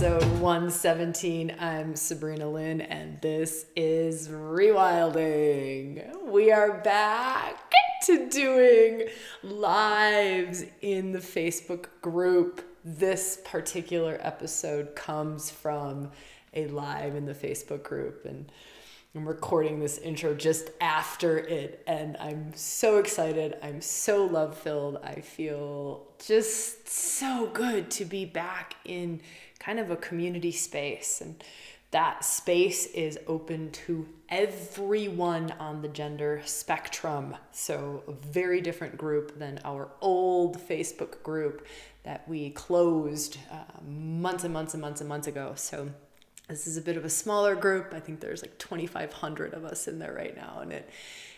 episode 117. I'm Sabrina Lynn, and this is Rewilding. We are back to doing lives in the Facebook group. This particular episode comes from a live in the Facebook group, and I'm recording this intro just after it, and I'm so excited. I'm so love filled. I feel just so good to be back in kind of a community space. And that space is open to everyone on the gender spectrum. So, a very different group than our old Facebook group that we closed uh, months and months and months and months ago. So, this is a bit of a smaller group. I think there's like 2,500 of us in there right now, and it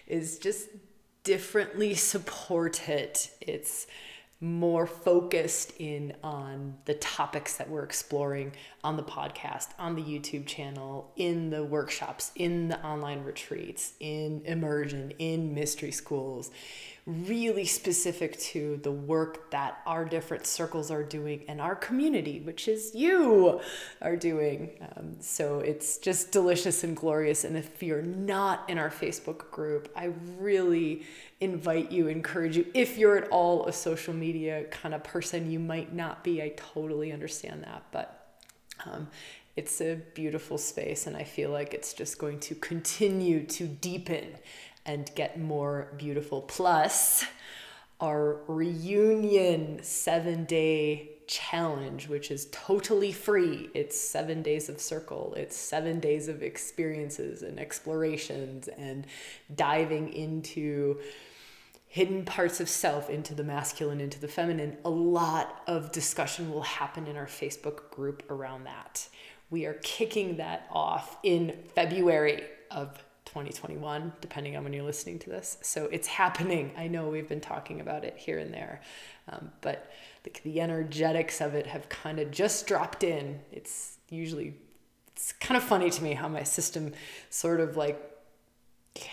is just differently supported. It's more focused in on the topics that we're exploring on the podcast, on the YouTube channel, in the workshops, in the online retreats, in immersion, in mystery schools, really specific to the work that our different circles are doing and our community, which is you, are doing. Um, so it's just delicious and glorious. And if you're not in our Facebook group, I really invite you, encourage you. If you're at all a social media kind of person, you might not be. I totally understand that. But um, it's a beautiful space, and I feel like it's just going to continue to deepen and get more beautiful. Plus, our reunion seven day challenge, which is totally free. It's seven days of circle, it's seven days of experiences and explorations and diving into hidden parts of self into the masculine, into the feminine. A lot of discussion will happen in our Facebook group around that. We are kicking that off in February of 2021, depending on when you're listening to this. So it's happening. I know we've been talking about it here and there, um, but the, the energetics of it have kind of just dropped in. It's usually, it's kind of funny to me how my system sort of like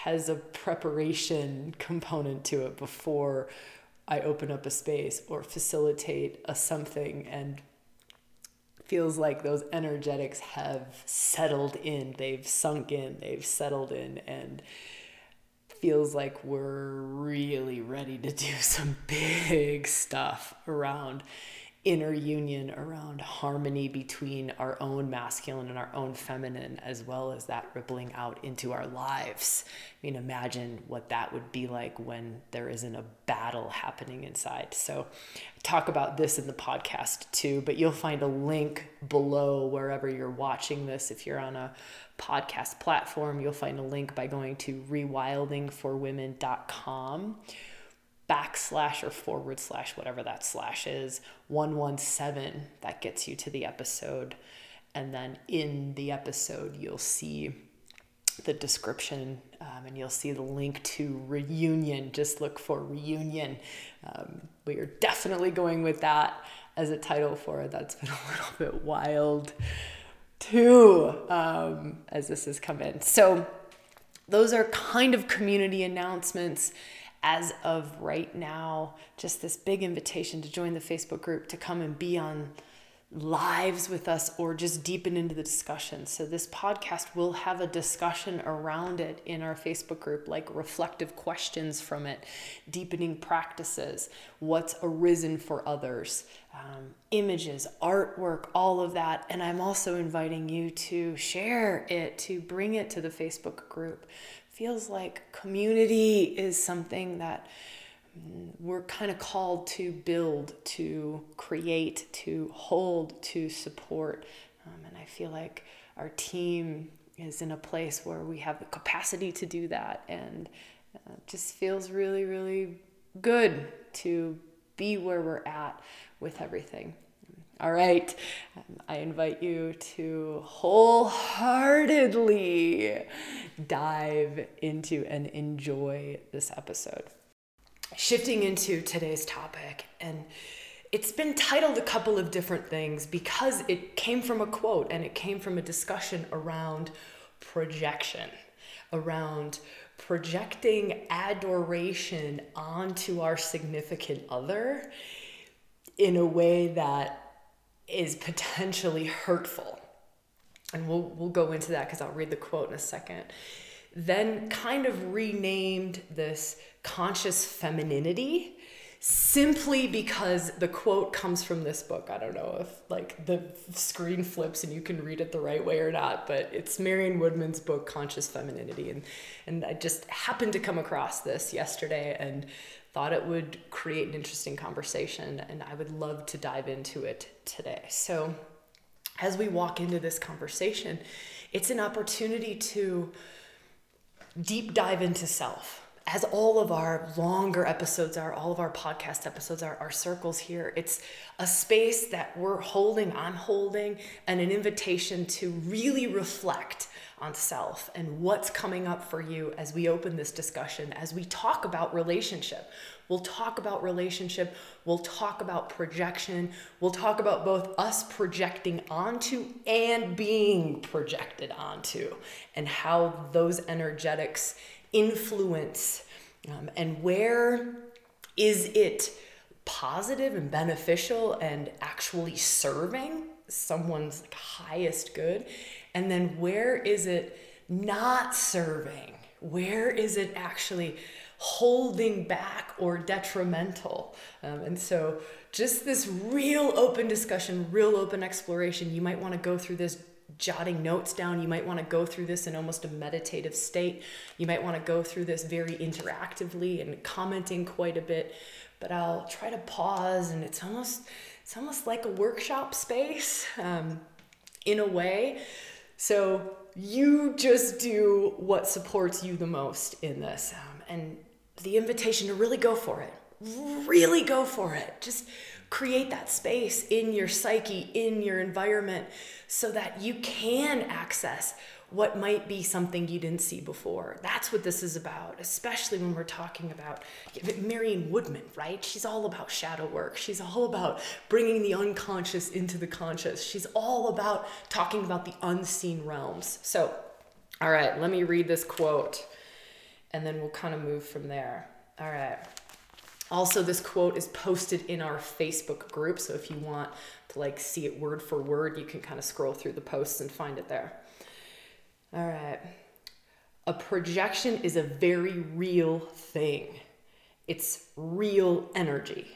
has a preparation component to it before I open up a space or facilitate a something and feels like those energetics have settled in, they've sunk in, they've settled in, and feels like we're really ready to do some big stuff around inner union around harmony between our own masculine and our own feminine, as well as that rippling out into our lives. I mean, imagine what that would be like when there isn't a battle happening inside. So, talk about this in the podcast too, but you'll find a link below wherever you're watching this. If you're on a podcast platform, you'll find a link by going to rewildingforwomen.com backslash or forward slash, whatever that slash is, 117. That gets you to the episode. And then in the episode, you'll see the description um, and you'll see the link to reunion. Just look for reunion. Um, we are definitely going with that as a title for it. That's been a little bit wild too um, as this has come in. So, those are kind of community announcements as of right now, just this big invitation to join the Facebook group, to come and be on lives with us or just deepen into the discussion. So, this podcast will have a discussion around it in our Facebook group, like reflective questions from it, deepening practices, what's arisen for others, um, images, artwork, all of that. And I'm also inviting you to share it, to bring it to the Facebook group feels like community is something that we're kind of called to build, to create, to hold, to support. Um, and I feel like our team is in a place where we have the capacity to do that and uh, just feels really, really good to be where we're at with everything. All right, I invite you to wholeheartedly dive into and enjoy this episode. Shifting into today's topic, and it's been titled a couple of different things because it came from a quote and it came from a discussion around projection, around projecting adoration onto our significant other in a way that is potentially hurtful. And we'll, we'll go into that because I'll read the quote in a second. Then kind of renamed this conscious femininity simply because the quote comes from this book. I don't know if like the screen flips and you can read it the right way or not, but it's Marion Woodman's book Conscious Femininity and and I just happened to come across this yesterday and thought it would create an interesting conversation and I would love to dive into it today. So as we walk into this conversation, it's an opportunity to deep dive into self as all of our longer episodes are, all of our podcast episodes are, our circles here. It's a space that we're holding, I'm holding, and an invitation to really reflect on self and what's coming up for you as we open this discussion, as we talk about relationship. We'll talk about relationship, we'll talk about projection, we'll talk about both us projecting onto and being projected onto, and how those energetics influence um, and where is it positive and beneficial and actually serving someone's highest good? And then where is it not serving? Where is it actually holding back or detrimental um, and so just this real open discussion real open exploration you might want to go through this jotting notes down. You might want to go through this in almost a meditative state. You might want to go through this very interactively and commenting quite a bit. But I'll try to pause, and it's almost it's almost like a workshop space um, in a way. So you just do what supports you the most in this, um, and the invitation to really go for it. Really go for it. Just create that space in your psyche, in your environment, so that you can access what might be something you didn't see before. That's what this is about, especially when we're talking about Marion Woodman, right? She's all about shadow work. She's all about bringing the unconscious into the conscious. She's all about talking about the unseen realms. So, all right, let me read this quote and then we'll kind of move from there. All right. Also, this quote is posted in our Facebook group, so if you want to like see it word for word, you can kind of scroll through the posts and find it there. All right. A projection is a very real thing. It's real energy.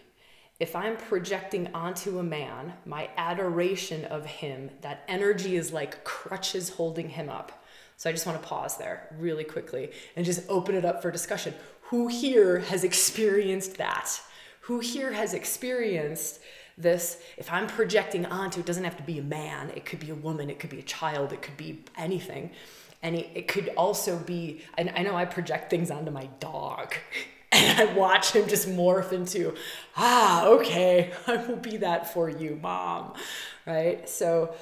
If I'm projecting onto a man my adoration of him, that energy is like crutches holding him up. So I just want to pause there really quickly and just open it up for discussion who here has experienced that? Who here has experienced this? If I'm projecting onto, it doesn't have to be a man, it could be a woman, it could be a child, it could be anything. And it, it could also be, and I know I project things onto my dog. and I watch him just morph into, ah, okay, I will be that for you, mom. Right? So,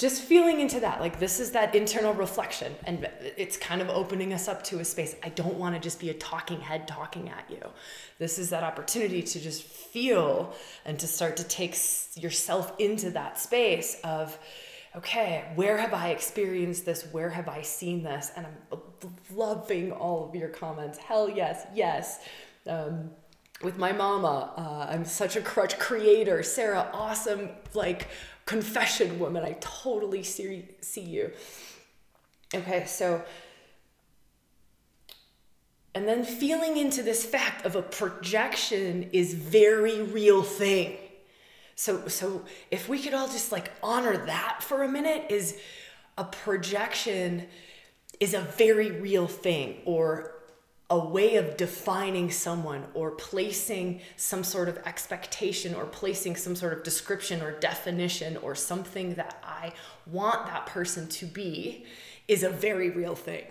just feeling into that like this is that internal reflection and it's kind of opening us up to a space. I don't want to just be a talking head talking at you. This is that opportunity to just feel and to start to take yourself into that space of okay where have i experienced this? Where have i seen this? And i'm loving all of your comments. Hell yes yes. Um, with my mama uh, i'm such a crutch creator. Sarah awesome like confession woman. I totally see, see you. Okay, so, and then feeling into this fact of a projection is very real thing. So, so if we could all just like honor that for a minute, is a projection is a very real thing, or a way of defining someone or placing some sort of expectation or placing some sort of description or definition or something that I want that person to be is a very real thing.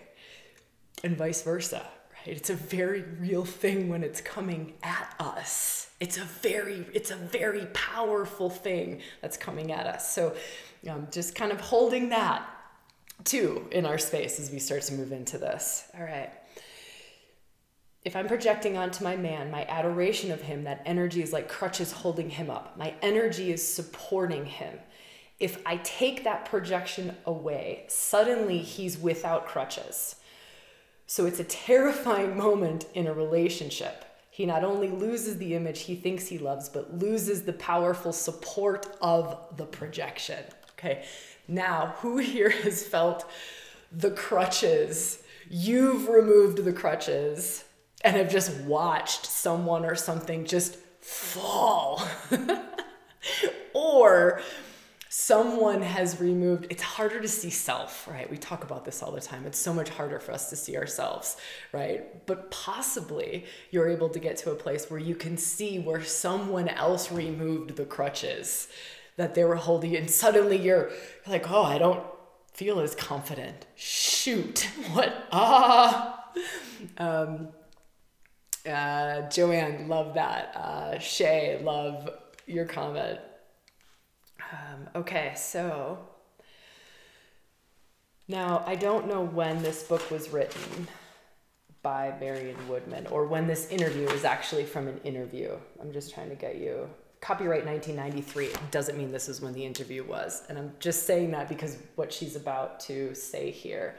And vice versa, right? It's a very real thing when it's coming at us. It's a very it's a very powerful thing that's coming at us. So um, just kind of holding that too in our space as we start to move into this. All right if I'm projecting onto my man my adoration of him, that energy is like crutches holding him up. My energy is supporting him. If I take that projection away, suddenly he's without crutches. So it's a terrifying moment in a relationship. he not only loses the image he thinks he loves, but loses the powerful support of the projection. Okay, now who here has felt the crutches? You've removed the crutches and have just watched someone or something just fall. or someone has removed it's harder to see self right? We talk about this all the time. It's so much harder for us to see ourselves right? But possibly you're able to get to a place where you can see where someone else removed the crutches that they were holding and suddenly you're like oh i don't feel as confident. Shoot what? Ah. Um uh, Joanne, love that. Uh, Shay, love your comment. Um, okay, so now I don't know when this book was written by Marion Woodman or when this interview is actually from an interview. I'm just trying to get you. Copyright 1993 it doesn't mean this is when the interview was. And I'm just saying that because what she's about to say here.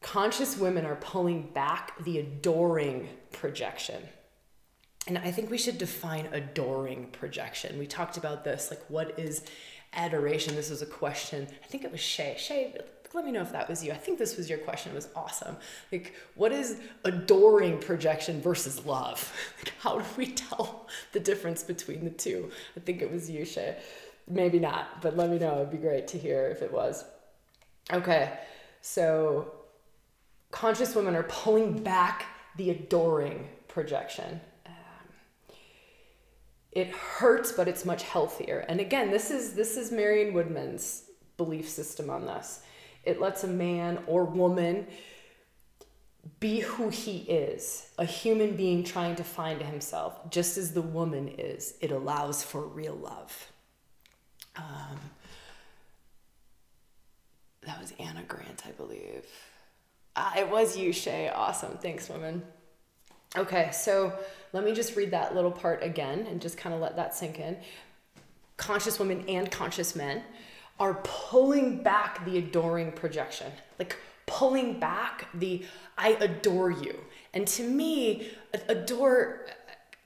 Conscious women are pulling back the adoring projection and I think we should define adoring projection. We talked about this, like what is adoration? This was a question. I think it was Shay. Shay, let me know if that was you. I think this was your question. It was awesome. Like, what is adoring projection versus love? Like, how do we tell the difference between the two? I think it was you, Shay. Maybe not, but let me know. It'd be great to hear if it was. Okay, so conscious women are pulling back the adoring projection. It hurts but it's much healthier. And again this is this is marion woodman's belief system on this. It lets a man or woman be who he is a human being trying to find himself just as the woman is. It allows for real love. Um, that was anna grant i believe ah, it was you shay awesome thanks woman Okay, so let me just read that little part again and just kind of let that sink in. Conscious women and conscious men are pulling back the adoring projection, like pulling back the I adore you. And to me, adore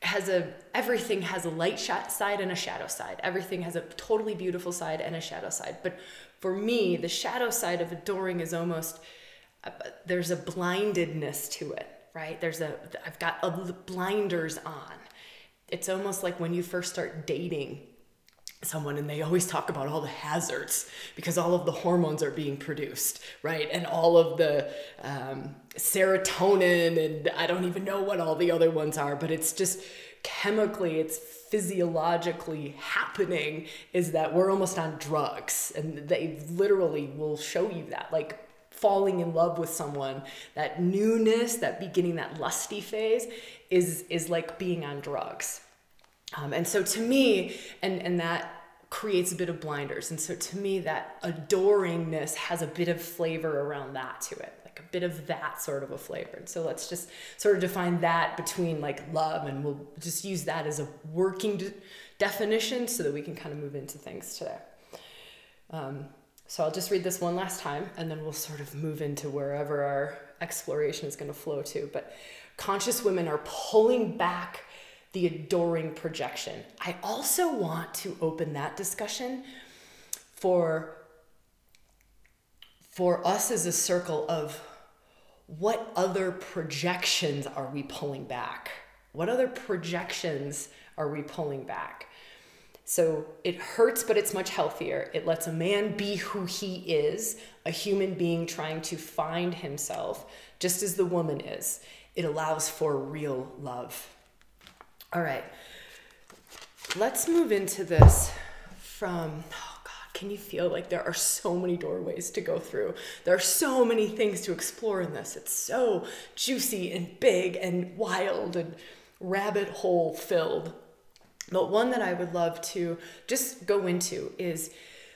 has a everything has a light side and a shadow side. Everything has a totally beautiful side and a shadow side. But for me, the shadow side of adoring is almost uh, there's a blindedness to it right? There's a, I've got a, blinders on. It's almost like when you first start dating someone and they always talk about all the hazards because all of the hormones are being produced right and all of the um, serotonin and i don't even know what all the other ones are but it's just chemically it's physiologically happening is that we're almost on drugs and they literally will show you that like falling in love with someone that newness that beginning that lusty phase is is like being on drugs. Um, and so to me and and that creates a bit of blinders. And so to me that adoringness has a bit of flavor around that to it like a bit of that sort of a flavor. And so let's just sort of define that between like love and we'll just use that as a working de- definition so that we can kind of move into things today. Um, so I'll just read this one last time and then we'll sort of move into wherever our exploration is going to flow to. But conscious women are pulling back the adoring projection. I also want to open that discussion for for us as a circle of what other projections are we pulling back? What other projections are we pulling back? So it hurts, but it's much healthier. It lets a man be who he is, a human being trying to find himself, just as the woman is. It allows for real love. All right, let's move into this from. Oh God, can you feel like there are so many doorways to go through? There are so many things to explore in this. It's so juicy and big and wild and rabbit hole filled. But one that I would love to just go into is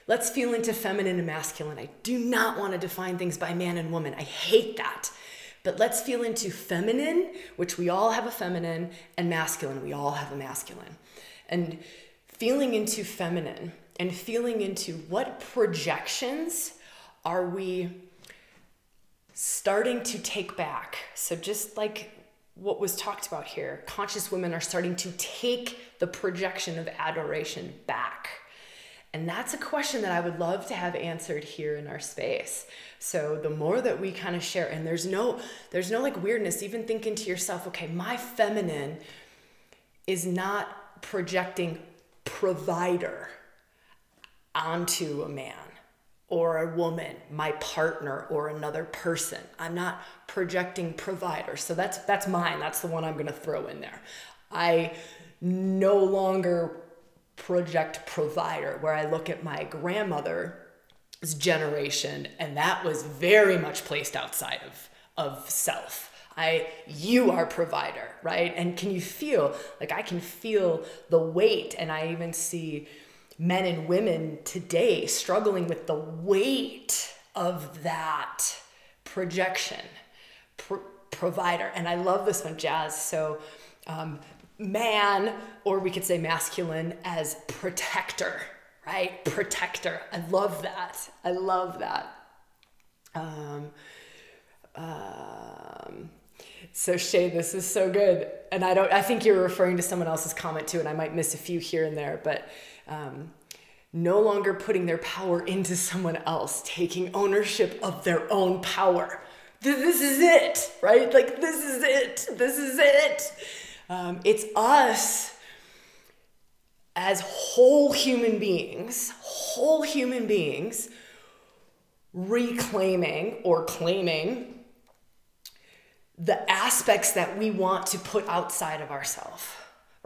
let's feel into feminine and masculine. I do not want to define things by man and woman. I hate that. But let's feel into feminine, which we all have a feminine, and masculine, we all have a masculine. And feeling into feminine and feeling into what projections are we starting to take back. So just like what was talked about here. Conscious women are starting to take the projection of adoration back. And that's a question that I would love to have answered here in our space. So the more that we kind of share and there's no there's no like weirdness even thinking to yourself, okay, my feminine is not projecting provider onto a man or a woman, my partner or another person. I'm not projecting provider. So that's that's mine. That's the one I'm going to throw in there. I no longer project provider where I look at my grandmother's generation and that was very much placed outside of of self. I you are provider, right? And can you feel like I can feel the weight and I even see men and women today struggling with the weight of that projection pr- provider and i love this one jazz so um, man or we could say masculine as protector right protector i love that i love that um, um, so Shay, this is so good, and I don't. I think you're referring to someone else's comment too, and I might miss a few here and there, but um, no longer putting their power into someone else, taking ownership of their own power. This is it, right? Like, this is it. This is it. Um, it's us as whole human beings, whole human beings, reclaiming or claiming the aspects that we want to put outside of ourselves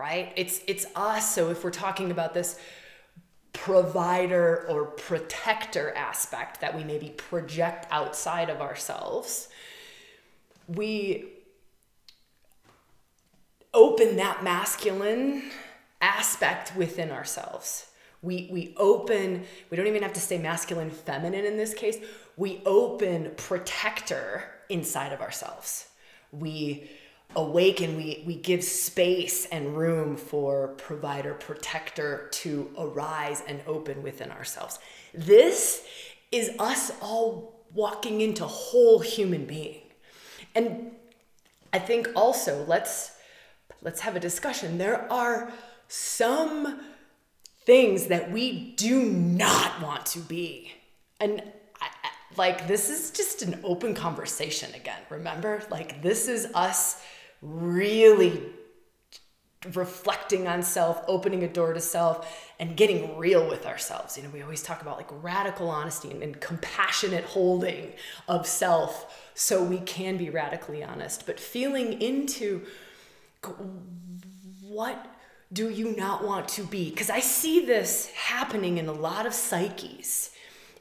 right? It's it's us. So if we're talking about this provider or protector aspect that we maybe project outside of ourselves, we open that masculine aspect within ourselves. We, we open, we don't even have to say masculine, feminine in this case. We open protector inside of ourselves. We awaken, we, we give space and room for provider, protector to arise and open within ourselves. This is us all walking into whole human being. And I think also let's let's have a discussion. There are some things that we do not want to be. And I, like this is just an open conversation again, remember? Like this is us really reflecting on self, opening a door to self, and getting real with ourselves. You know, we always talk about like radical honesty and, and, compassionate holding of self so we can be radically honest, but feeling into what do you not want to be? Because I see this happening in a lot of psyches.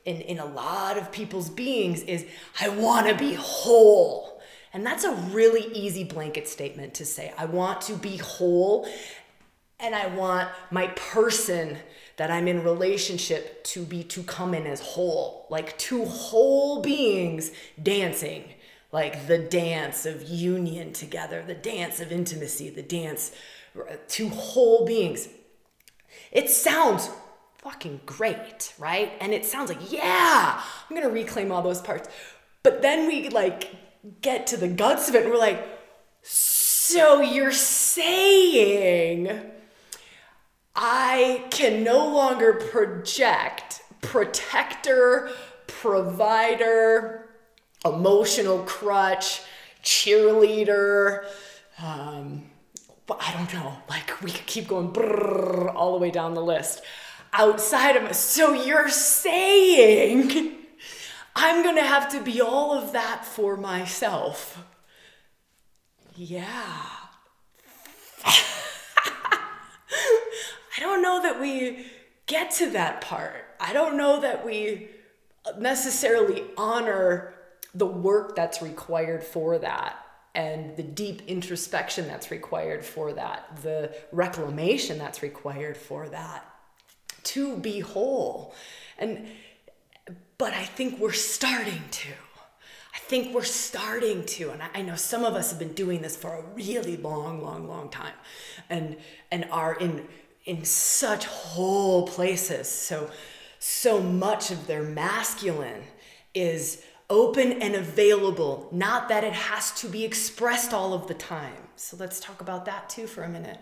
In, in a lot of people's beings is I want to be whole. And that's a really easy blanket statement to say. I want to be whole and I want my person that I'm in relationship to be to come in as whole, like two whole beings dancing, like the dance of union together, the dance of intimacy, the dance to whole beings. It sounds fucking great, right? And it sounds like, yeah, I'm gonna reclaim all those parts. But then we like get to the guts of it and we're like, so you're saying I can no longer project protector, provider, emotional crutch, cheerleader, um, I don't know, like we could keep going brrr, all the way down the list outside of us. So you're saying I'm going to have to be all of that for myself. Yeah. I don't know that we get to that part. I don't know that we necessarily honor the work that's required for that and the deep introspection that's required for that, the reclamation that's required for that to be whole. And but I think we're starting to. I think we're starting to, and I know some of us have been doing this for a really long, long, long time, and and are in in such whole places. So so much of their masculine is open and available, not that it has to be expressed all of the time. So let's talk about that too for a minute.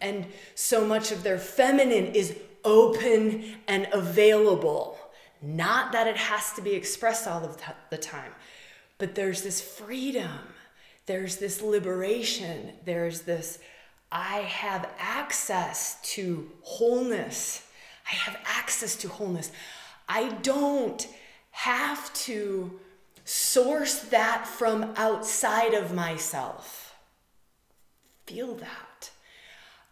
And so much of their feminine is open and available, not that it has to be expressed all of the time, but there's this freedom, there's this liberation, there's this I have access to wholeness. I have access to wholeness. I don't have to source that from outside of myself. Feel that.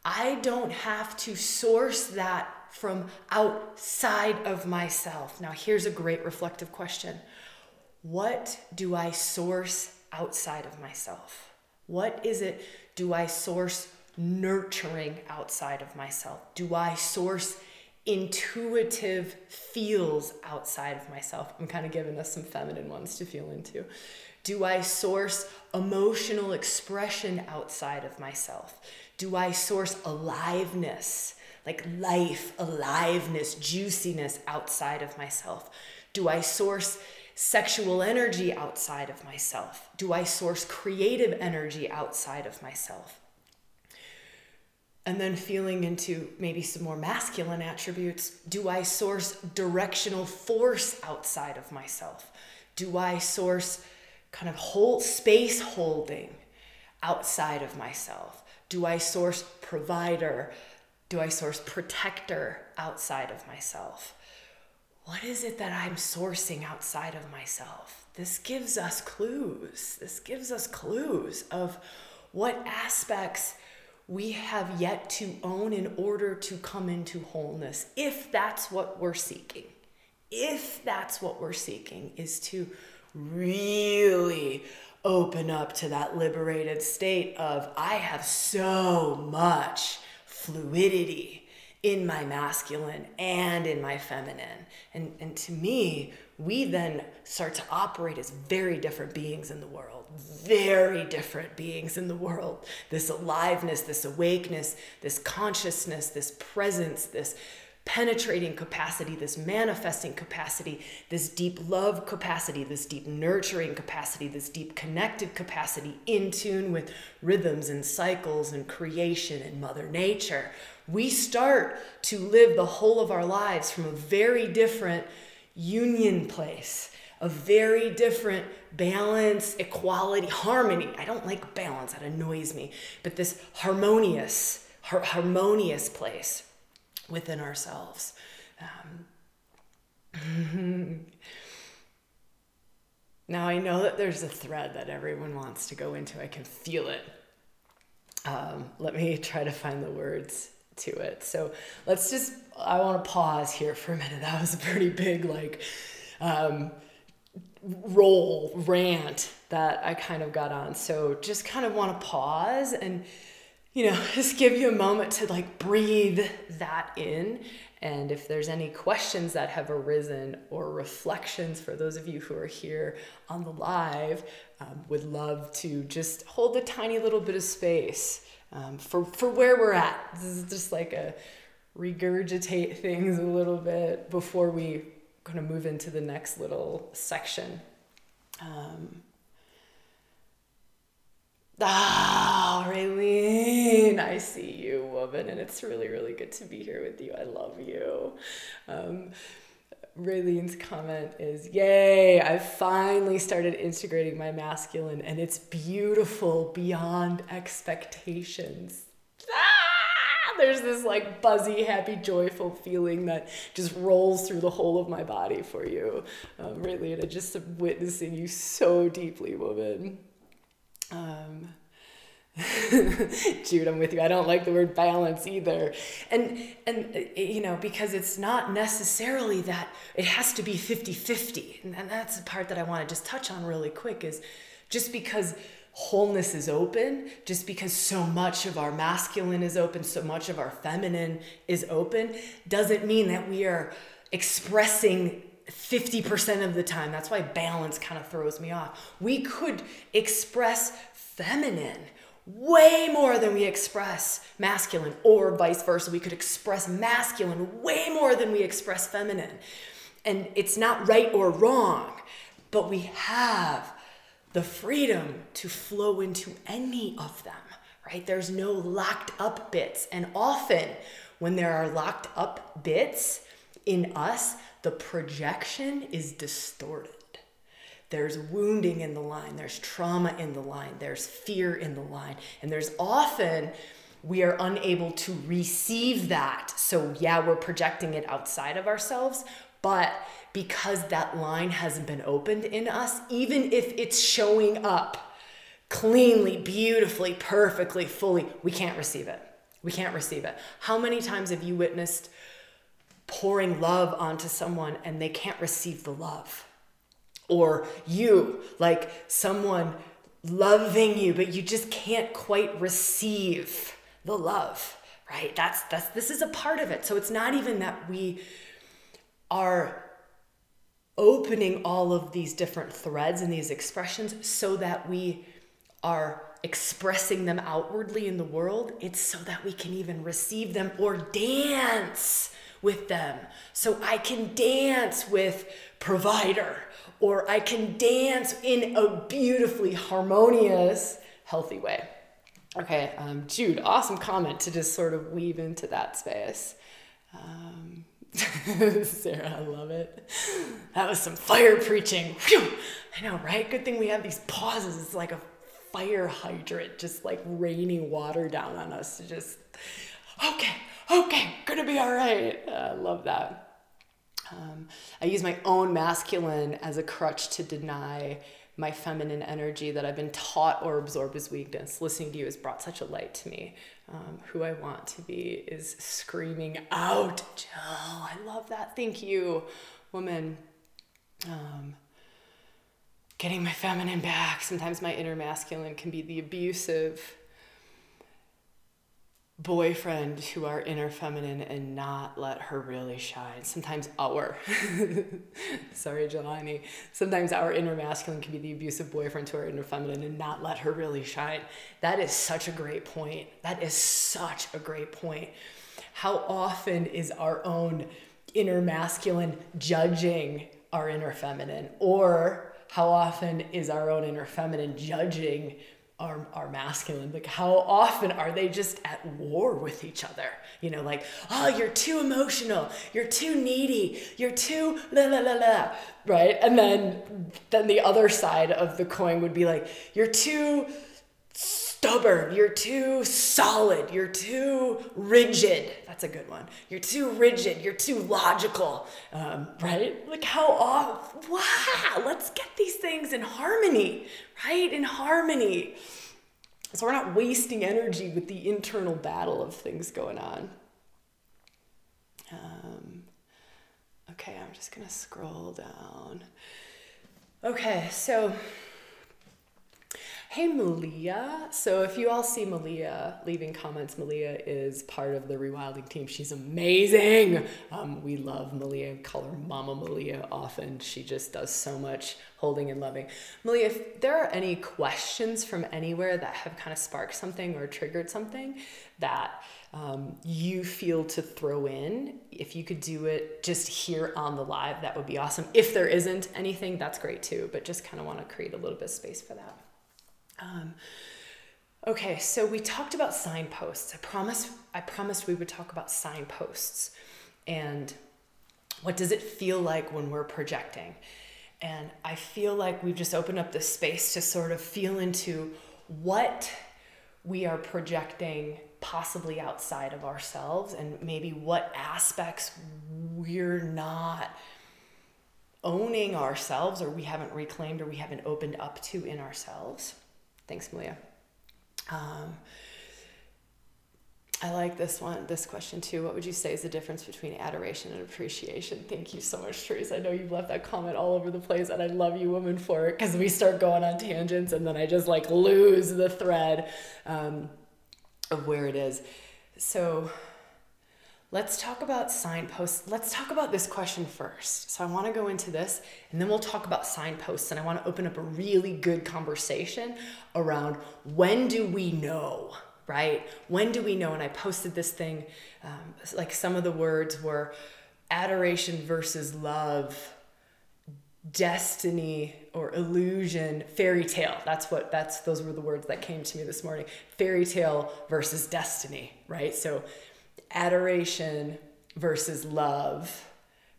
I don't have to source that from outside of myself. Now, here's a great reflective question What do I source outside of myself? What is it do I source nurturing outside of myself? Do I source intuitive feels outside of myself? I'm kind of giving us some feminine ones to feel into. Do I source emotional expression outside of myself? Do I source aliveness, like life, aliveness, juiciness outside of myself? Do I source sexual energy outside of myself? Do I source creative energy outside of myself? And then feeling into maybe some more masculine attributes do i source directional force outside of myself? Do i source kind of whole space holding outside of myself? Do i source provider? Do i source protector outside of myself? What is it that i'm sourcing outside of myself? This gives us clues. This gives us clues of what aspects we have yet to own in order to come into wholeness, if that's what we're seeking. If that's what we're seeking, is to really open up to that liberated state of, I have so much fluidity in my masculine and in my feminine. And, and to me, we then start to operate as very different beings in the world, very different beings in the world. This aliveness, this awakeness, this consciousness, this presence, this penetrating capacity, this manifesting capacity, this deep love capacity, this deep nurturing capacity, this deep connected capacity in tune with rhythms and cycles and creation and Mother Nature. We start to live the whole of our lives from a very different union place, a very different balance, equality, harmony. I don't like balance, that annoys me, but this harmonious, har- harmonious place within ourselves. Um, now, I know that there's a thread that everyone wants to go into. I can feel it. Um, let me try to find the words to it. So let's just, I want to pause here for a minute. That was a pretty big, like, um, roll rant that I kind of got on. So just kind of want to pause and, you know, just give you a moment to like breathe that in. And if there's any questions that have arisen or reflections for those of you who are here on the live, um, would love to just hold a tiny little bit of space um, for, for where we're at. This is just like a regurgitate things a little bit before we kind of move into the next little section. Um, Ah, Raylene, I see you, woman, and it's really, really good to be here with you. I love you. Um, Raylene's comment is Yay, I finally started integrating my masculine and it's beautiful beyond expectations. There's this like buzzy, happy, joyful feeling that just rolls through the whole of my body for you. Um, and I just witnessing you so deeply, woman. Um, Jude, I'm with you. I don't like the word balance either. And and uh, you know, because it's not necessarily that it has to be 50-50. And that's the part that I want to just touch on really quick is just because wholeness is open, just because so much of our masculine is open, so much of our feminine is open, doesn't mean that we are expressing 50% of the time. That's why balance kind of throws me off. We could express feminine way more than we express masculine, or vice versa. We could express masculine way more than we express feminine. And it's not right or wrong, but we have the freedom to flow into any of them, right? There's no locked up bits. And often, when there are locked up bits in us, the projection is distorted. There's wounding in the line, there's trauma in the line, there's fear in the line, and there's often we are unable to receive that. So, yeah, we're projecting it outside of ourselves, but because that line hasn't been opened in us, even if it's showing up cleanly, beautifully, perfectly, fully, we can't receive it. We can't receive it. How many times have you witnessed pouring love onto someone and they can't receive the love? Or you, like someone loving you, but you just can't quite receive the love, right? That's that's this is a part of it. So it's not even that we are opening all of these different threads and these expressions so that we are expressing them outwardly in the world. It's so that we can even receive them or dance with them. So I can dance with provider or I can dance in a beautifully harmonious, healthy way. Okay, um, Jude, awesome comment to just sort of weave into that space. Um, Sarah, I love it. That was some fire preaching. Whew. I know, right? Good thing we have these pauses. It's like a fire hydrant, just like raining water down on us to just, okay, okay, gonna be all right. Uh, I love that. Um, I use my own masculine as a crutch to deny my feminine energy that I've been taught or absorbed as weakness. Listening to you has brought such a light to me. Um, who I want to be is screaming out, Jill. I love that. Thank you, woman. Um, getting my feminine back. Sometimes my inner masculine can be the abusive boyfriend to our inner feminine and not let her really shine. Sometimes our, sorry, Jelani, sometimes our inner masculine can be the abusive boyfriend to our inner feminine and not let her really shine. That is such a great point. That is such a great point. How often is our own inner masculine judging our inner feminine? Or how often is our own inner feminine judging our, our masculine like how often are they just at war with each other? You know like oh you're too emotional you're too needy you're too la la la la right? And then then the other side of the coin would be like you're too stubborn. You're too solid. You're too rigid. That's a good one. You're too rigid. You're too logical. Um, right? Like how off wow let's get these things in harmony right? In harmony. So we're not wasting energy with the internal battle of things going on. Um, okay i'm just gonna scroll down. Okay so Hey, Malia. So, if you all see Malia leaving comments, Malia is part of the rewilding team. She's amazing. Um, we love Malia, call her Mama Malia often. She just does so much holding and loving. Malia, if there are any questions from anywhere that have kind of sparked something or triggered something that um, you feel to throw in, if you could do it just here on the live, that would be awesome. If there isn't anything, that's great too, but just kind of want to create a little bit of space for that. Um, okay, so we talked about signposts. I promised I promised we would talk about signposts and what does it feel like when we're projecting? And I feel like we've just opened up this space to sort of feel into what we are projecting possibly outside of ourselves and maybe what aspects we're not owning ourselves or we haven't reclaimed or we haven't opened up to in ourselves. Thanks, Malia. Um, I like this one, this question too. What would you say is the difference between adoration and appreciation? Thank you so much, Therese. I know you've left that comment all over the place, and I love you, woman, for it because we start going on tangents and then I just like lose the thread um, of where it is. So, let's talk about signposts. Let's talk about this question first. So I want to go into this and then we'll talk about signposts. And I want to open up a really good conversation around when do we know, right? When do we know? And I posted this thing, um, like some of the words were adoration versus love destiny or illusion fairy tale that's what that's those were the words that came to me this morning fairy tale versus destiny right so adoration versus love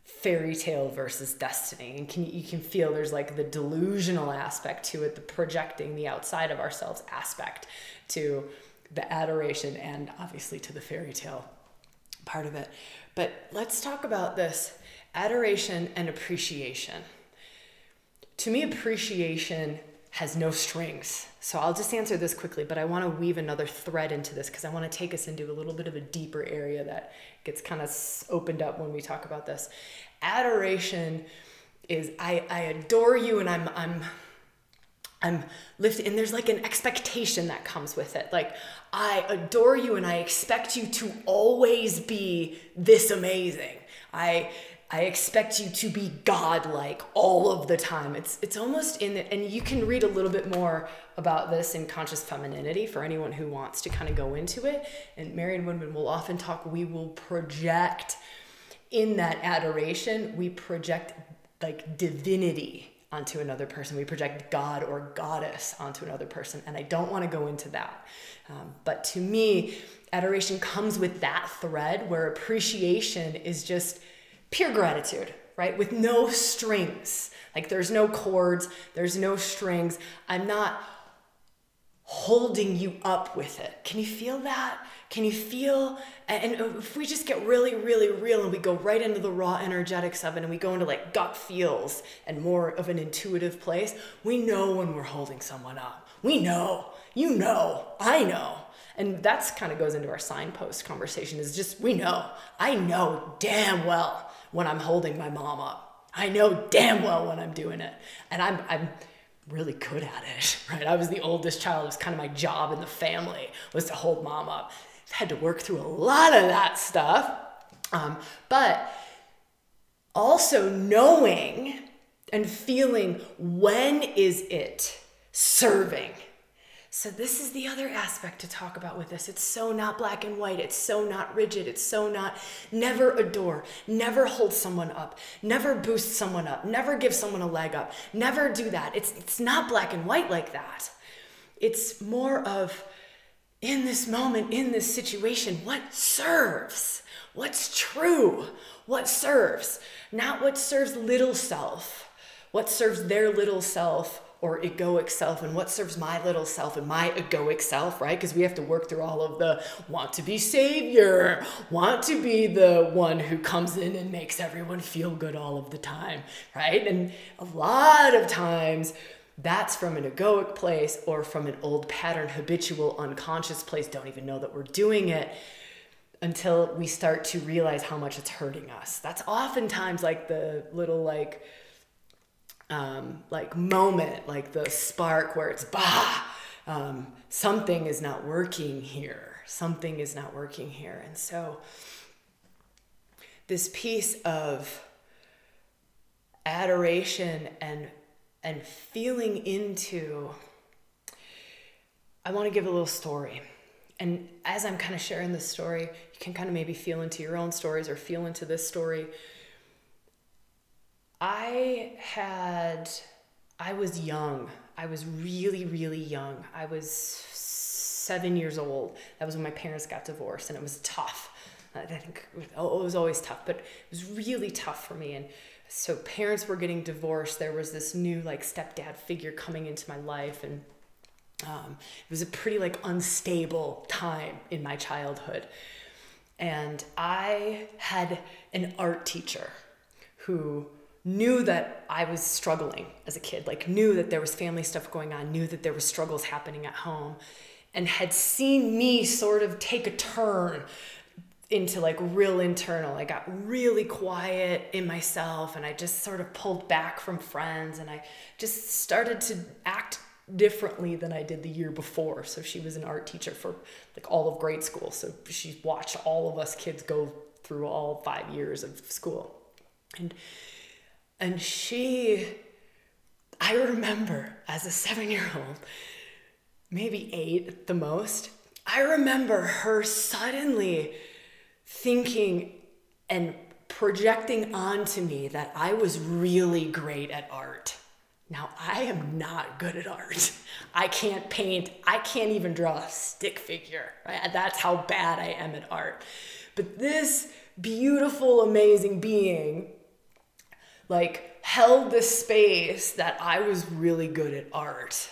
fairy tale versus destiny. And can you can feel there's like the delusional aspect to it the projecting the outside of ourselves aspect to the adoration and obviously to the fairy tale part of it. But let's talk about this adoration and appreciation. To me, appreciation has no strings. So I'll just answer this quickly, but I want to weave another thread into this because I want to take us into a little bit of a deeper area that gets kind of opened up when we talk about this. Adoration is I, I adore you and I'm I'm I'm lifted and there's like an expectation that comes with it. Like I adore you and I expect you to always be this amazing. I I expect you to be godlike all of the time. It's it's almost in the, and you can read a little bit more about this in conscious femininity for anyone who wants to kind of go into it. And Marion Woodman will often talk. We will project in that adoration. We project like divinity onto another person. We project God or goddess onto another person. And I don't want to go into that. Um, but to me, adoration comes with that thread where appreciation is just pure gratitude, right? With no strings. Like there's no cords, there's no strings. I'm not holding you up with it. Can you feel that? Can you feel? And if we just get really, really real and we go right into the raw energetics of it and we go into like gut feels and more of an intuitive place, we know when we're holding someone up. We know. You know. I know. And that's kind of goes into our signpost conversation is just we know. I know damn well when I'm holding my mom up. I know damn well when I'm doing it. And I'm, I'm really good at it, right? I was the oldest child. It was kind of my job in the family was to hold mom up. Had to work through a lot of that stuff. Um, but also knowing and feeling when is it serving so, this is the other aspect to talk about with this. It's so not black and white. It's so not rigid. It's so not never adore, never hold someone up, never boost someone up, never give someone a leg up, never do that. It's, it's not black and white like that. It's more of in this moment, in this situation, what serves? What's true? What serves? Not what serves little self, what serves their little self or egoic self and what serves my little self and my egoic self, right? Because we have to work through all of the want to be savior, want to be the one who comes in and makes everyone feel good all of the time, right? And a lot of times, that's from an egoic place or from an old pattern, habitual, unconscious place. Don't even know that we're doing it until we start to realize how much it's hurting us. That's oftentimes like the little like um, like moment, like the spark where it's bah, um, something is not working here. Something is not working here. And so, this piece of adoration and and feeling into I want to give a little story. And as I'm kind of sharing this story, you can kind of maybe feel into your own stories or feel into this story I had, I was young. I was really, really young. I was seven years old. That was when my parents got divorced, and it was tough. I think it was always tough, but it was really tough for me. And so parents were getting divorced. There was this new like stepdad figure coming into my life, and um, it was a pretty like unstable time in my childhood. And I had an art teacher who knew that I was struggling as a kid, like knew that there was family stuff going on, knew that there were struggles happening at home, and had seen me sort of take a turn into like real internal. I got really quiet in myself and I just sort of pulled back from friends and I just started to act differently than I did the year before. So she was an art teacher for like all of grade school. So she watched all of us kids go through all 5 years of school. And and she, I remember as a seven year old, maybe eight at the most, I remember her suddenly thinking and projecting onto me that I was really great at art. Now, I am not good at art. I can't paint. I can't even draw a stick figure. Right? That's how bad I am at art. But this beautiful, amazing being, like, held the space that I was really good at art.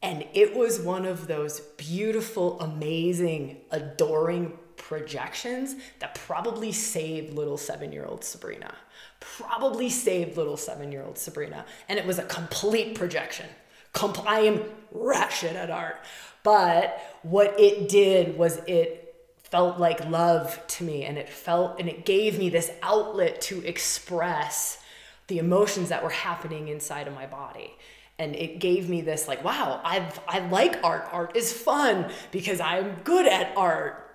And it was one of those beautiful, amazing, adoring projections that probably saved little seven year old Sabrina. Probably saved little seven year old Sabrina. And it was a complete projection. Com- I am wretched at art. But what it did was it felt like love to me and it felt and it gave me this outlet to express the emotions that were happening inside of my body and it gave me this like wow i i like art art is fun because i'm good at art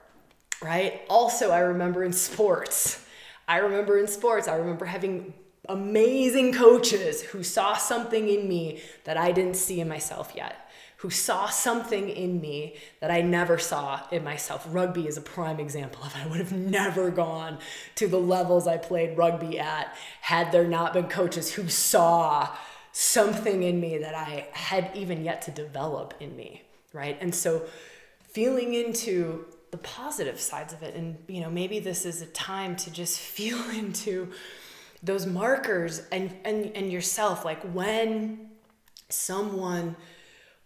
right? Also, I remember in sports. I remember in sports, I remember having amazing coaches who saw something in me that I didn't see in myself yet, who saw something in me that I never saw in myself. Rugby is a prime example of. I would have never gone to the levels I played rugby at had there not been coaches who saw something in me that I had even yet to develop in me, right? And so feeling into the positive sides of it and you know maybe this is a time to just feel into those markers and and and yourself like when someone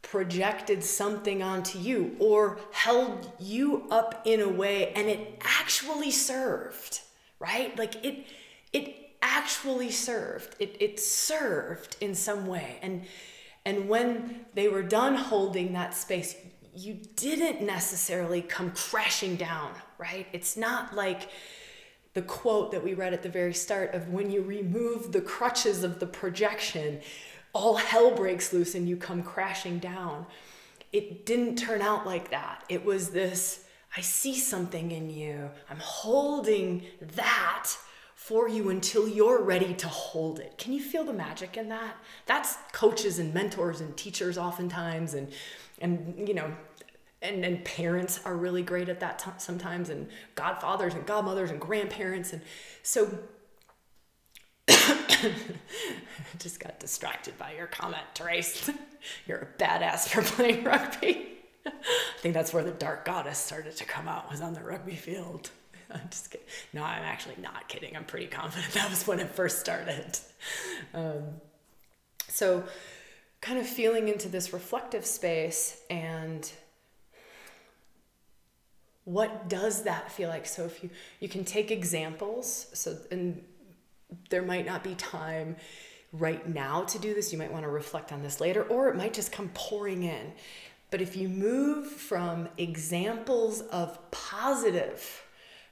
projected something onto you or held you up in a way and it actually served right? Like it it actually served. It it served in some way. And and when they were done holding that space you didn't necessarily come crashing down, right? It's not like the quote that we read at the very start of when you remove the crutches of the projection, all hell breaks loose and you come crashing down. It didn't turn out like that. It was this I see something in you. I'm holding that for you until you're ready to hold it. Can you feel the magic in that? That's coaches and mentors and teachers oftentimes and and you know and, and parents are really great at that t- sometimes and godfathers and godmothers and grandparents and so just got distracted by your comment Trace you're a badass for playing rugby I think that's where the dark goddess started to come out was on the rugby field I'm just kidding. No, I'm actually not kidding. I'm pretty confident that was when it first started. Um, so, kind of feeling into this reflective space and what does that feel like so if you you can take examples so and there might not be time right now to do this. You might want to reflect on this later or it might just come pouring in. But if you move from examples of positive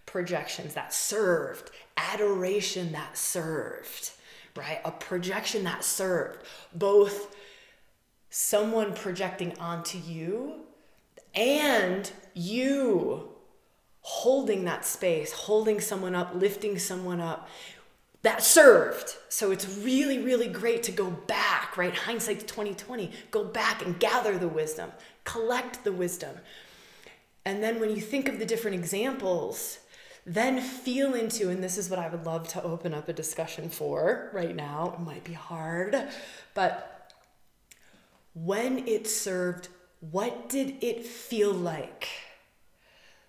projections that served adoration that served right? A projection that served both someone projecting onto you and you holding that space, holding someone up, lifting someone up, that served. So it's really, really great to go back, right? Hindsight's 2020. Go back and gather the wisdom, collect the wisdom. And then when you think of the different examples, then feel into, and this is what I would love to open up a discussion for right now. It might be hard, but when it served what did it feel like?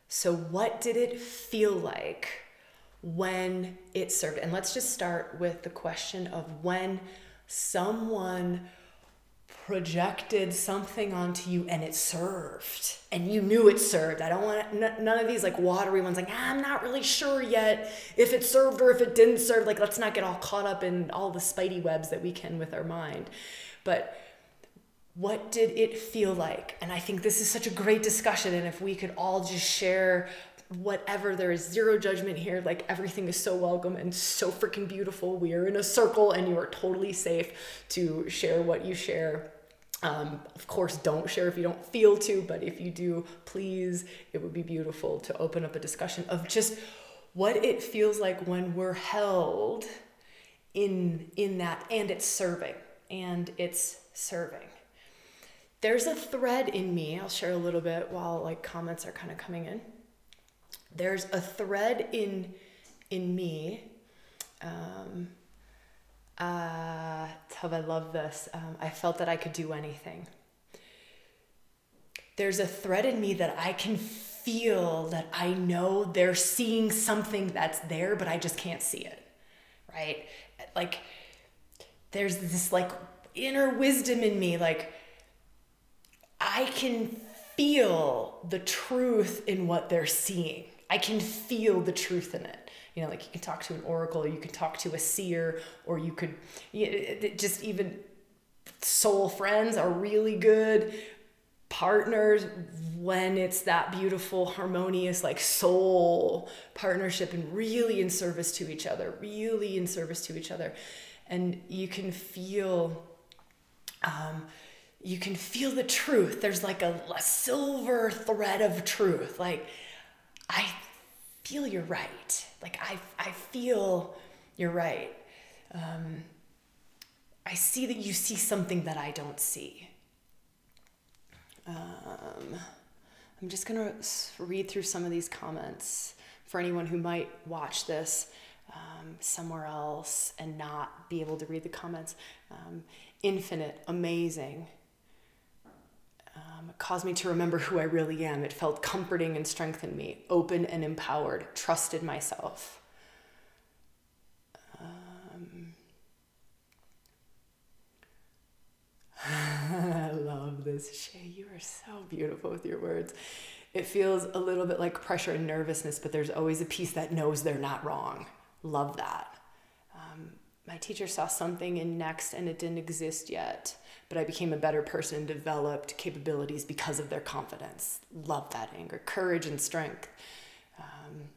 So, what did it feel like when it served? And let's just start with the question of when someone projected something onto you and it served and you knew it served i don't want n- none of these like watery ones like ah, i'm not really sure yet if it served or if it didn't serve like let's not get all caught up in all the spidey webs that we can with our mind but what did it feel like? And I think this is such a great discussion. And if we could all just share whatever, there is zero judgment here. Like everything is so welcome and so freaking beautiful. We are in a circle and you are totally safe to share what you share. Um, of course, don't share if you don't feel to, but if you do, please, it would be beautiful to open up a discussion of just what it feels like when we're held in in that and it's serving and it's serving there's a thread in me i'll share a little bit while like comments are kind of coming in there's a thread in in me. Um, uh, Tov, I love this. Um, I felt that I could do anything. There's a thread in me that I can feel that I know they're seeing something that's there, but I just can't see it. Right? Like, there's this like inner wisdom in me. Like, I can feel the truth in what they're seeing. I can feel the truth in it. You know, like you can talk to an oracle, or you can talk to a seer, or you could you know, just even soul friends are really good partners when it's that beautiful harmonious like soul partnership and really in service to each other really in service to each other. And you can feel um, you can feel the truth. There's like a, a silver thread of truth. Like i feel you're right like i, I feel you're right um, i see that you see something that i don't see um, I'm just going to read through some of these comments for anyone who might watch this um, somewhere else and not be able to read the comments. Um, infinite, amazing. Um, it caused me to remember who I really am. It felt comforting and strengthened me, open and empowered, trusted myself. I love this. Shay, you are so beautiful with your words. It feels a little bit like pressure and nervousness, but there's always a piece that knows they're not wrong. Love that. Um, my teacher saw something in Next and it didn't exist yet, but I became a better person developed capabilities because of their confidence. Love that anger, courage, and strength. Um,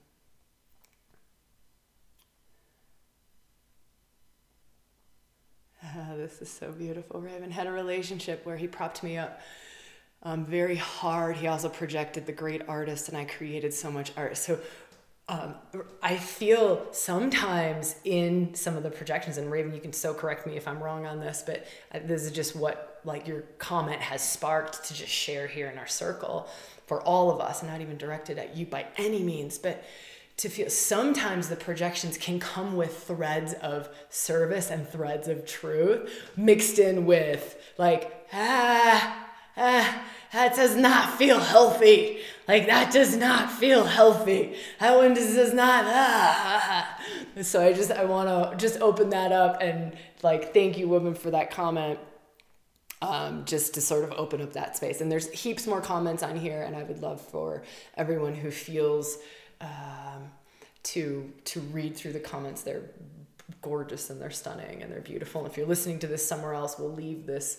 Uh, this is so beautiful. Raven had a relationship where he propped me up um, very hard. He also projected the great artist, and I created so much art. So um, I feel sometimes in some of the projections, and Raven, you can so correct me if I'm wrong on this, but this is just what like your comment has sparked to just share here in our circle for all of us, not even directed at you by any means, but to feel sometimes the projections can come with threads of service and threads of truth mixed in with like ah ah that does not feel healthy like that does not feel healthy that one just does not ah. so i just i want to just open that up and like thank you woman for that comment um, just to sort of open up that space and there's heaps more comments on here and i would love for everyone who feels um, to to read through the comments. They're gorgeous and they're stunning and they're beautiful. And if you're listening to this somewhere else, we'll leave this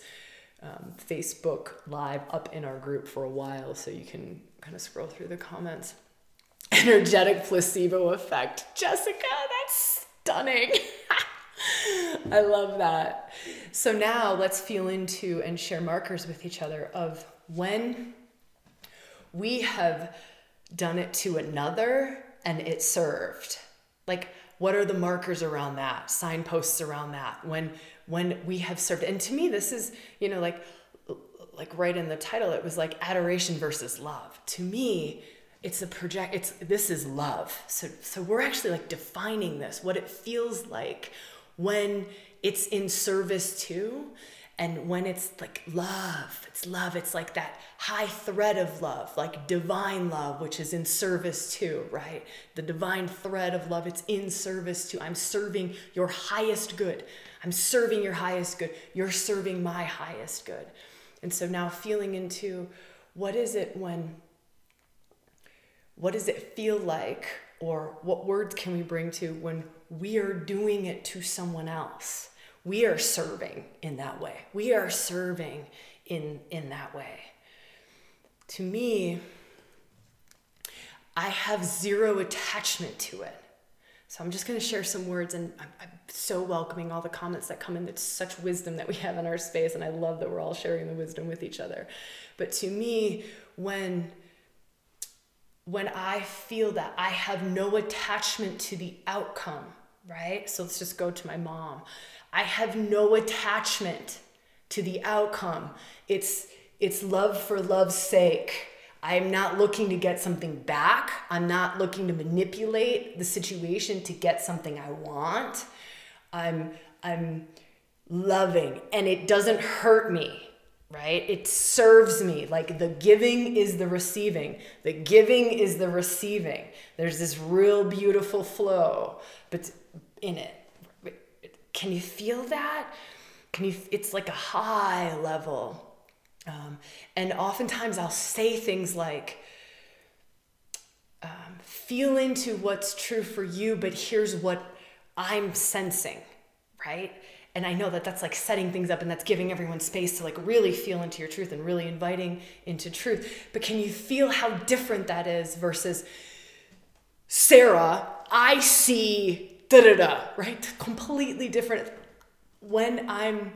um, Facebook live up in our group for a while so you can kind of scroll through the comments. Energetic placebo effect. Jessica, that's stunning. I love that. So now let's feel into and share markers with each other of when we have done it to another and it served. Like, what are the markers around that? Signposts around that? When when we have served. And to me, this is, you know, like like right in the title, it was like adoration versus love. To me, it's a project it's this is love. So so we're actually like defining this, what it feels like when it's in service to and when it's like love, it's love, it's like that high thread of love, like divine love, which is in service to, right? The divine thread of love, it's in service to. I'm serving your highest good. I'm serving your highest good. You're serving my highest good. And so now feeling into what is it when, what does it feel like, or what words can we bring to when we are doing it to someone else? We are serving in that way. We are serving in, in that way. To me, I have zero attachment to it. So I'm just going to share some words, and I'm, I'm, so welcoming all the comments that come in. It's such wisdom that we have in our space, and I love that we're all sharing the wisdom with each other. But to me, when when I feel that I have no attachment to the outcome, right? So let's just go to my mom. I have no attachment to the outcome. It's it's love for love's sake. I'm not looking to get something back. I'm not looking to manipulate the situation to get something I want. I'm I'm loving and it doesn't hurt me, right? It serves me. Like the giving is the receiving. The giving is the receiving. There's this real beautiful flow but in it. Can you feel that? Can you it's like a high level um, and oftentimes I'll say things like, um, feel into what's true for you, but here's what I'm sensing, right? And I know that that's like setting things up and that's giving everyone space to like really feel into your truth and really inviting into truth. But can you feel how different that is versus Sarah, I see da da da, right? Completely different. When I'm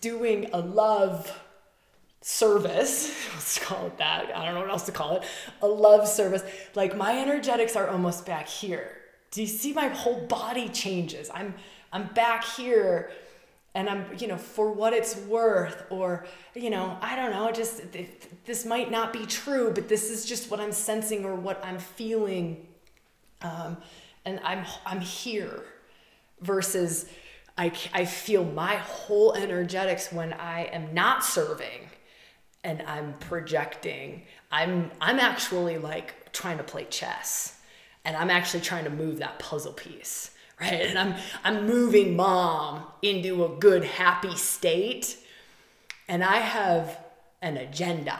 doing a love service, let's call it that. I don't know what else to call it. A love service. Like my energetics are almost back here. Do you see my whole body changes? I'm I'm back here and I'm, you know, for what it's worth or, you know, I don't know, just this might not be true, but this is just what I'm sensing or what I'm feeling. Um, and I'm I'm here versus I, I feel my whole energetics when I am not serving and I'm projecting. I'm I'm actually like trying to play chess and I'm actually trying to move that puzzle piece, right? And I'm I'm moving mom into a good happy state and I have an agenda.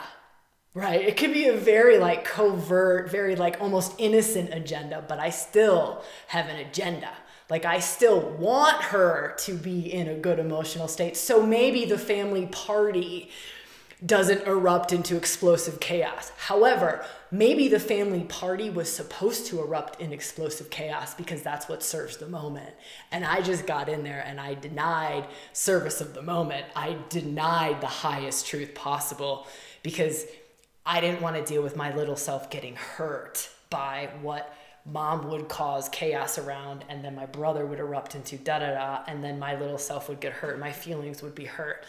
Right? It could be a very like covert, very like almost innocent agenda, but I still have an agenda. Like I still want her to be in a good emotional state. So maybe the family party doesn't erupt into explosive chaos. However, maybe the family party was supposed to erupt in explosive chaos because that's what serves the moment. And I just got in there and I denied service of the moment. I denied the highest truth possible because I didn't want to deal with my little self getting hurt by what mom would cause chaos around and then my brother would erupt into da da da and then my little self would get hurt my feelings would be hurt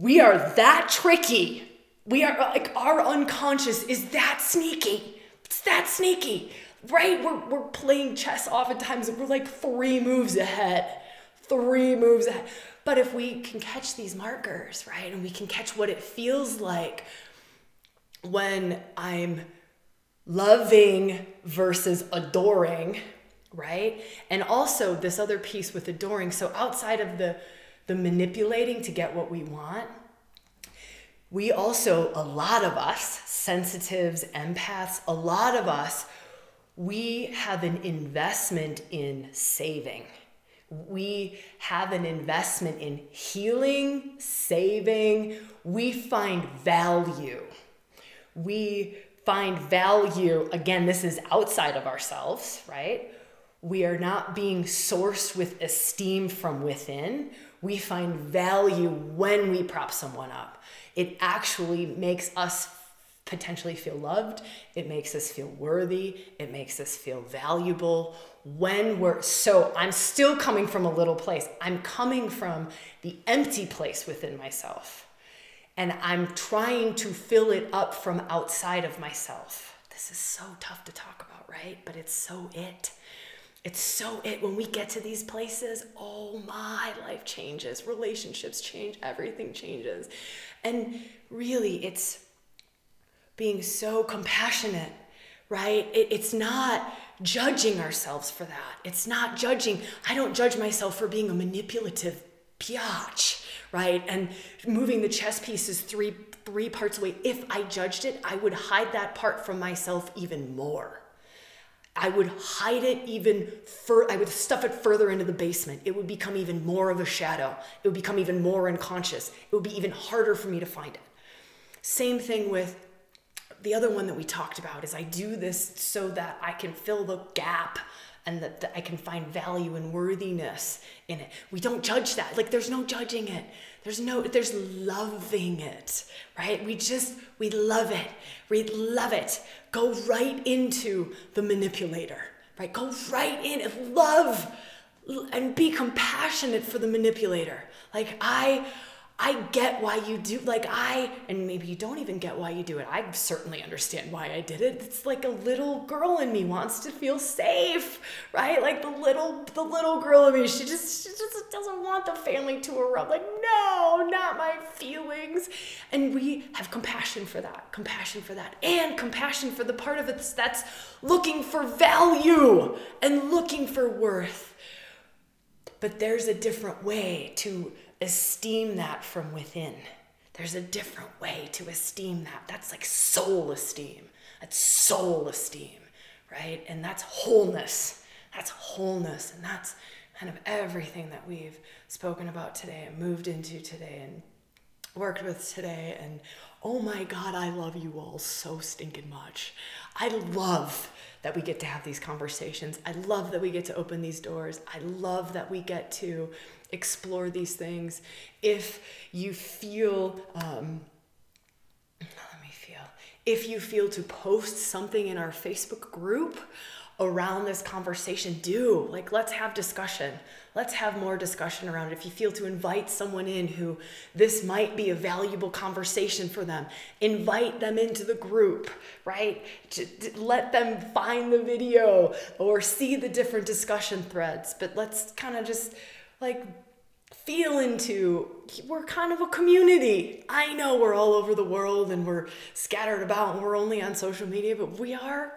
we are that tricky. We are like our unconscious is that sneaky. It's that sneaky, right? We're, we're playing chess oftentimes and we're like three moves ahead, three moves ahead. But if we can catch these markers, right, and we can catch what it feels like when I'm loving versus adoring, right? And also this other piece with adoring. So outside of the the manipulating to get what we want, we also, a lot of us, sensitives, empaths, a lot of us, we have an investment in saving. We have an investment in healing, saving. We find value. We find value, again, this is outside of ourselves, right? We are not being sourced with esteem from within we find value when we prop someone up. It actually makes us potentially feel loved. It makes us feel worthy. It makes us feel valuable. When we're so, I'm still coming from a little place. I'm coming from the empty place within myself. And I'm trying to fill it up from outside of myself. This is so tough to talk about, right? But it's so it. It's so it when we get to these places, oh my, life changes, relationships change, everything changes. And really, it's being so compassionate, right? It, it's not judging ourselves for that. It's not judging. I don't judge myself for being a manipulative biatch, right? And moving the chess pieces three three parts away. If I judged it, I would hide that part from myself even more I would hide it even further, I would stuff it further into the basement. It would become even more of a shadow. It would become even more unconscious. It would be even harder for me to find it. Same thing with the other one that we talked about is I do this so that I can fill the gap and that, that I can find value and worthiness in it. We don't judge that. Like there's no judging it. There's no there's loving it, right? We just we love it. We love it. Go right into the manipulator, right? Go right in and love and be compassionate for the manipulator. Like I I get why you do like I and maybe you don't even get why you do it. I certainly understand why I did it. It's like a little girl in me wants to feel safe, right? Like the little the little girl in me, she just she just doesn't want the family to erupt. Like, no, not my feelings. And we have compassion for that, compassion for that, and compassion for the part of us that's looking for value and looking for worth. But there's a different way to esteem that from within. There's a different way to esteem that. That's like soul esteem. That's soul esteem, right? And that's wholeness. That's wholeness. And that's kind of everything that we've spoken about today and moved into today and worked with today. And oh my God, I love you all so stinking much. I love that we get to have these conversations. I love that we get to open these doors. I love that we get to explore these things. If you feel, um, let me feel, if you feel to post something in our Facebook group around this conversation, do. Like, let's have discussion. Let's have more discussion around it. If you feel to invite someone in who this might be a valuable conversation for them, invite them into the group, right? To, to let them find the video or see the different discussion threads. But let's kind of just like feel into we're kind of a community. I know we're all over the world and we're scattered about and we're only on social media, but we are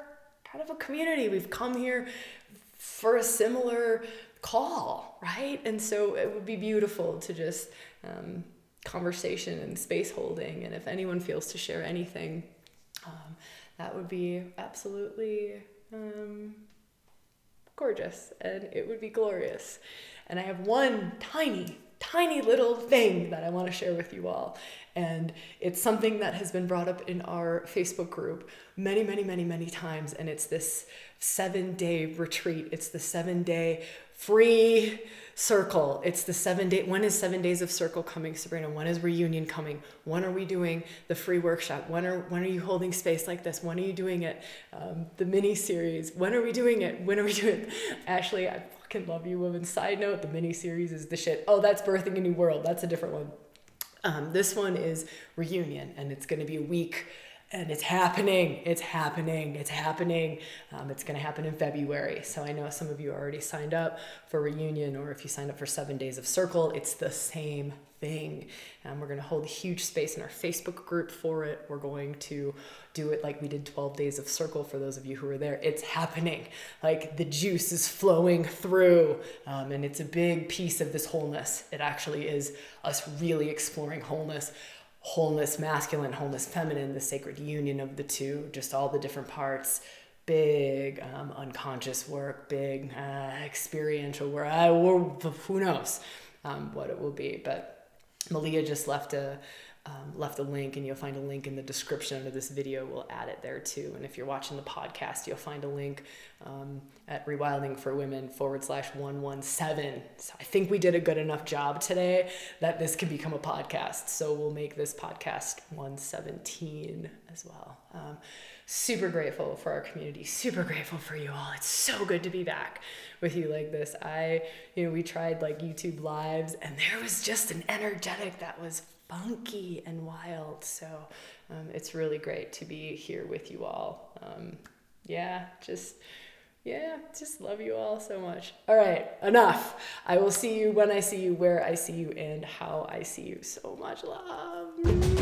kind of a community. We've come here for a similar call, right? And so it would be beautiful to just um, conversation and space holding. And if anyone feels to share anything, um, that would be absolutely um, gorgeous and it would be glorious. And I have one tiny, tiny little thing that I want to share with you all. And it's something that has been brought up in our Facebook group many, many, many, many times. And it's this seven day retreat. It's the seven day free circle. It's the seven day. When is seven days of circle coming, Sabrina? When is reunion coming? When are we doing the free workshop? When are when are you holding space like this? When are you doing it? Um, the mini series. When are we doing it? When are we doing it? Ashley, I fucking love you, woman. Side note: the mini series is the shit. Oh, that's birthing a new world. That's a different one. Um, this one is reunion, and it's going to be a week and it's happening it's happening it's happening um, it's going to happen in february so i know some of you already signed up for reunion or if you signed up for seven days of circle it's the same thing and we're going to hold a huge space in our facebook group for it we're going to do it like we did 12 days of circle for those of you who were there it's happening like the juice is flowing through um, and it's a big piece of this wholeness it actually is us really exploring wholeness wholeness masculine, wholeness feminine, the sacred union of the two, just all the different parts. Big um, unconscious work, big uh, experiential work. I, who knows um, what it will be. But Malia just left a um, left a link, and you'll find a link in the description of this video. We'll add it there too. And if you're watching the podcast, you'll find a link um, at Rewilding for Women forward slash 117. So I think we did a good enough job today that this can become a podcast. So we'll make this podcast 117 as well. Um, super grateful for our community super grateful for you all it's so good to be back with you like this i you know we tried like youtube lives and there was just an energetic that was funky and wild. So um, it's really great to be here with you all. Um, yeah, just yeah, just love you all so much. All right, enough. I will see you when I see you, where I see you, and how I see you. So much love.